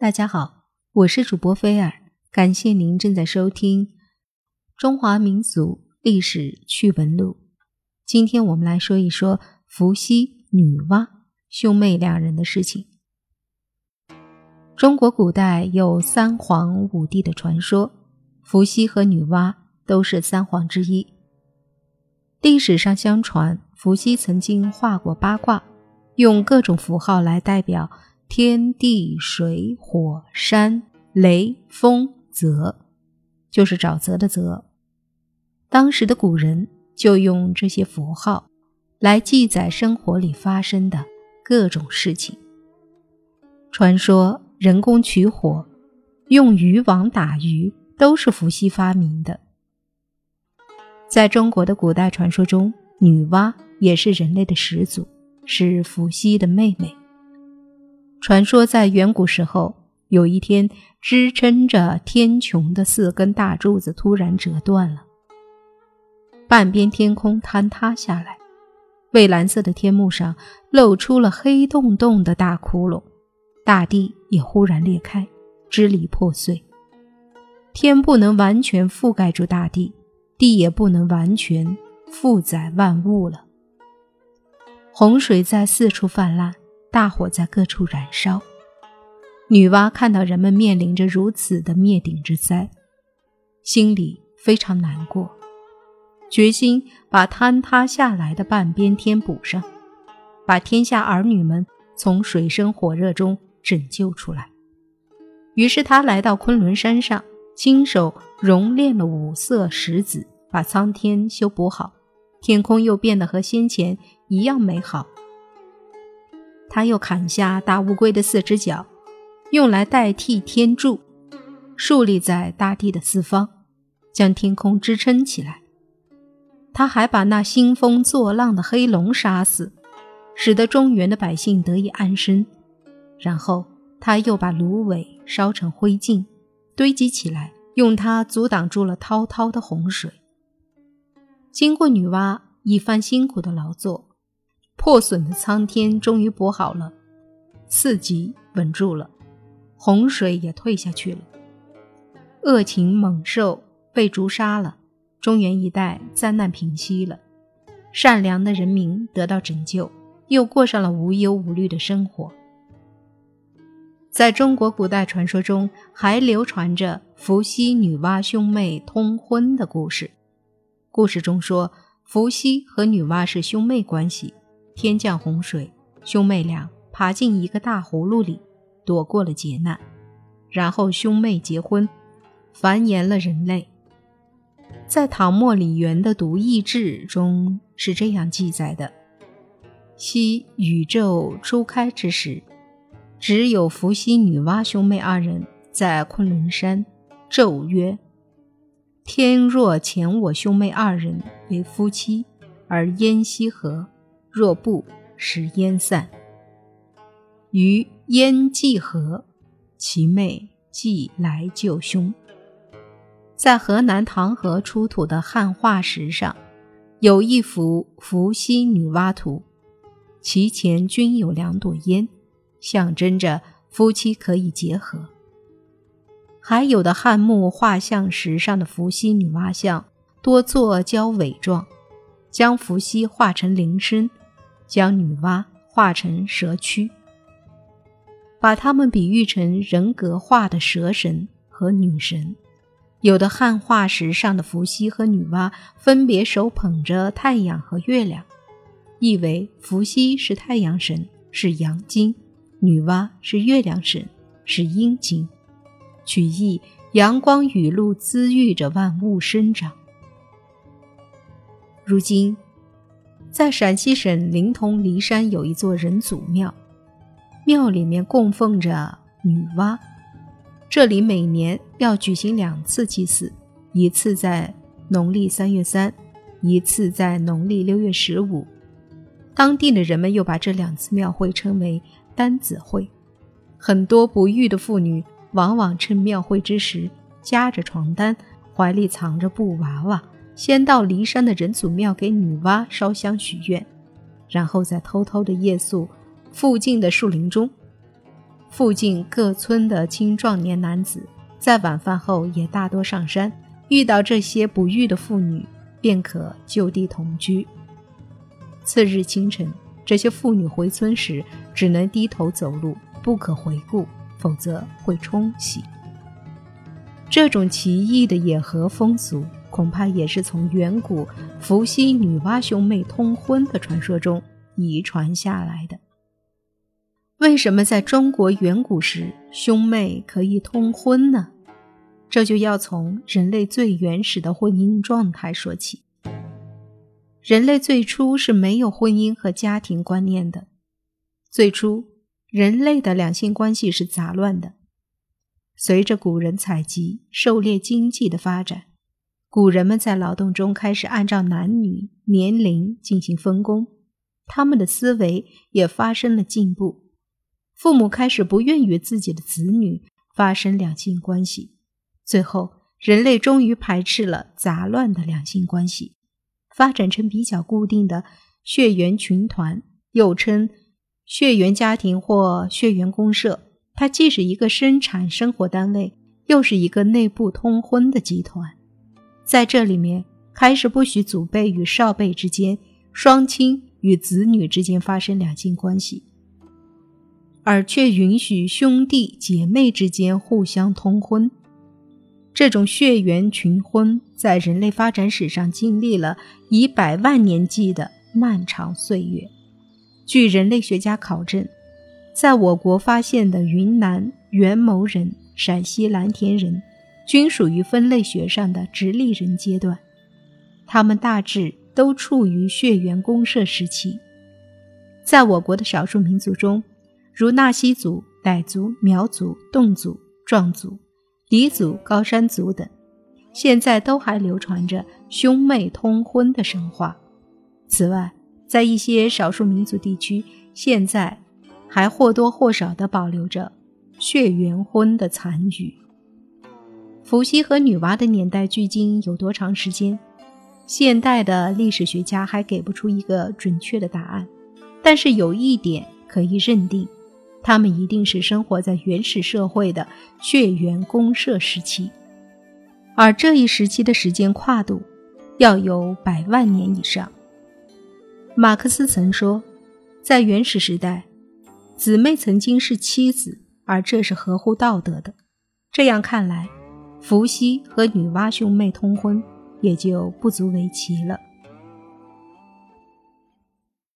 大家好，我是主播菲尔，感谢您正在收听《中华民族历史趣闻录》。今天我们来说一说伏羲、女娲兄妹两人的事情。中国古代有三皇五帝的传说，伏羲和女娲都是三皇之一。历史上相传，伏羲曾经画过八卦，用各种符号来代表。天地水火山雷风泽，就是沼泽的泽。当时的古人就用这些符号来记载生活里发生的各种事情。传说人工取火、用渔网打鱼都是伏羲发明的。在中国的古代传说中，女娲也是人类的始祖，是伏羲的妹妹。传说在远古时候，有一天，支撑着天穹的四根大柱子突然折断了，半边天空坍塌下来，蔚蓝色的天幕上露出了黑洞洞的大窟窿，大地也忽然裂开，支离破碎。天不能完全覆盖住大地，地也不能完全负载万物了。洪水在四处泛滥。大火在各处燃烧，女娲看到人们面临着如此的灭顶之灾，心里非常难过，决心把坍塌下来的半边天补上，把天下儿女们从水深火热中拯救出来。于是他来到昆仑山上，亲手熔炼了五色石子，把苍天修补好，天空又变得和先前一样美好。他又砍下大乌龟的四只脚，用来代替天柱，竖立在大地的四方，将天空支撑起来。他还把那兴风作浪的黑龙杀死，使得中原的百姓得以安身。然后他又把芦苇烧成灰烬，堆积起来，用它阻挡住了滔滔的洪水。经过女娲一番辛苦的劳作。破损的苍天终于补好了，四级稳住了，洪水也退下去了，恶禽猛兽被诛杀了，中原一带灾难平息了，善良的人民得到拯救，又过上了无忧无虑的生活。在中国古代传说中，还流传着伏羲、女娲兄妹通婚的故事。故事中说，伏羲和女娲是兄妹关系。天降洪水，兄妹俩爬进一个大葫芦里，躲过了劫难。然后兄妹结婚，繁衍了人类。在唐末李渊的《独异志》中是这样记载的：昔宇宙初开之时，只有伏羲、女娲兄妹二人在昆仑山，咒曰：“天若遣我兄妹二人为夫妻，而烟西河。”若不使烟散，于烟既合，其妹即来救兄。在河南唐河出土的汉化石上，有一幅伏羲女娲图，其前均有两朵烟，象征着夫妻可以结合。还有的汉墓画像石上的伏羲女娲像，多做交尾状，将伏羲画成灵身。将女娲化成蛇躯，把他们比喻成人格化的蛇神和女神。有的汉化石上的伏羲和女娲分别手捧着太阳和月亮，意为伏羲是太阳神，是阳精；女娲是月亮神，是阴精，取意阳光雨露滋育着万物生长。如今。在陕西省临潼骊山有一座人祖庙，庙里面供奉着女娲。这里每年要举行两次祭祀，一次在农历三月三，一次在农历六月十五。当地的人们又把这两次庙会称为丹子会。很多不育的妇女往往趁庙会之时，夹着床单，怀里藏着布娃娃。先到骊山的人祖庙给女娲烧香许愿，然后再偷偷的夜宿附近的树林中。附近各村的青壮年男子，在晚饭后也大多上山，遇到这些不育的妇女，便可就地同居。次日清晨，这些妇女回村时，只能低头走路，不可回顾，否则会冲洗。这种奇异的野河风俗，恐怕也是从远古伏羲女娲兄妹通婚的传说中遗传下来的。为什么在中国远古时兄妹可以通婚呢？这就要从人类最原始的婚姻状态说起。人类最初是没有婚姻和家庭观念的，最初人类的两性关系是杂乱的。随着古人采集、狩猎经济的发展，古人们在劳动中开始按照男女年龄进行分工，他们的思维也发生了进步。父母开始不愿与自己的子女发生两性关系，最后人类终于排斥了杂乱的两性关系，发展成比较固定的血缘群团，又称血缘家庭或血缘公社。它既是一个生产生活单位，又是一个内部通婚的集团，在这里面开始不许祖辈与少辈之间、双亲与子女之间发生两性关系，而却允许兄弟姐妹之间互相通婚。这种血缘群婚在人类发展史上经历了以百万年计的漫长岁月。据人类学家考证。在我国发现的云南元谋人、陕西蓝田人，均属于分类学上的直立人阶段。他们大致都处于血缘公社时期。在我国的少数民族中，如纳西族、傣族、苗族、侗族、壮族、黎族、高山族等，现在都还流传着兄妹通婚的神话。此外，在一些少数民族地区，现在。还或多或少地保留着血缘婚的残余。伏羲和女娲的年代距今有多长时间？现代的历史学家还给不出一个准确的答案。但是有一点可以认定，他们一定是生活在原始社会的血缘公社时期，而这一时期的时间跨度要有百万年以上。马克思曾说，在原始时代。姊妹曾经是妻子，而这是合乎道德的。这样看来，伏羲和女娲兄妹通婚也就不足为奇了。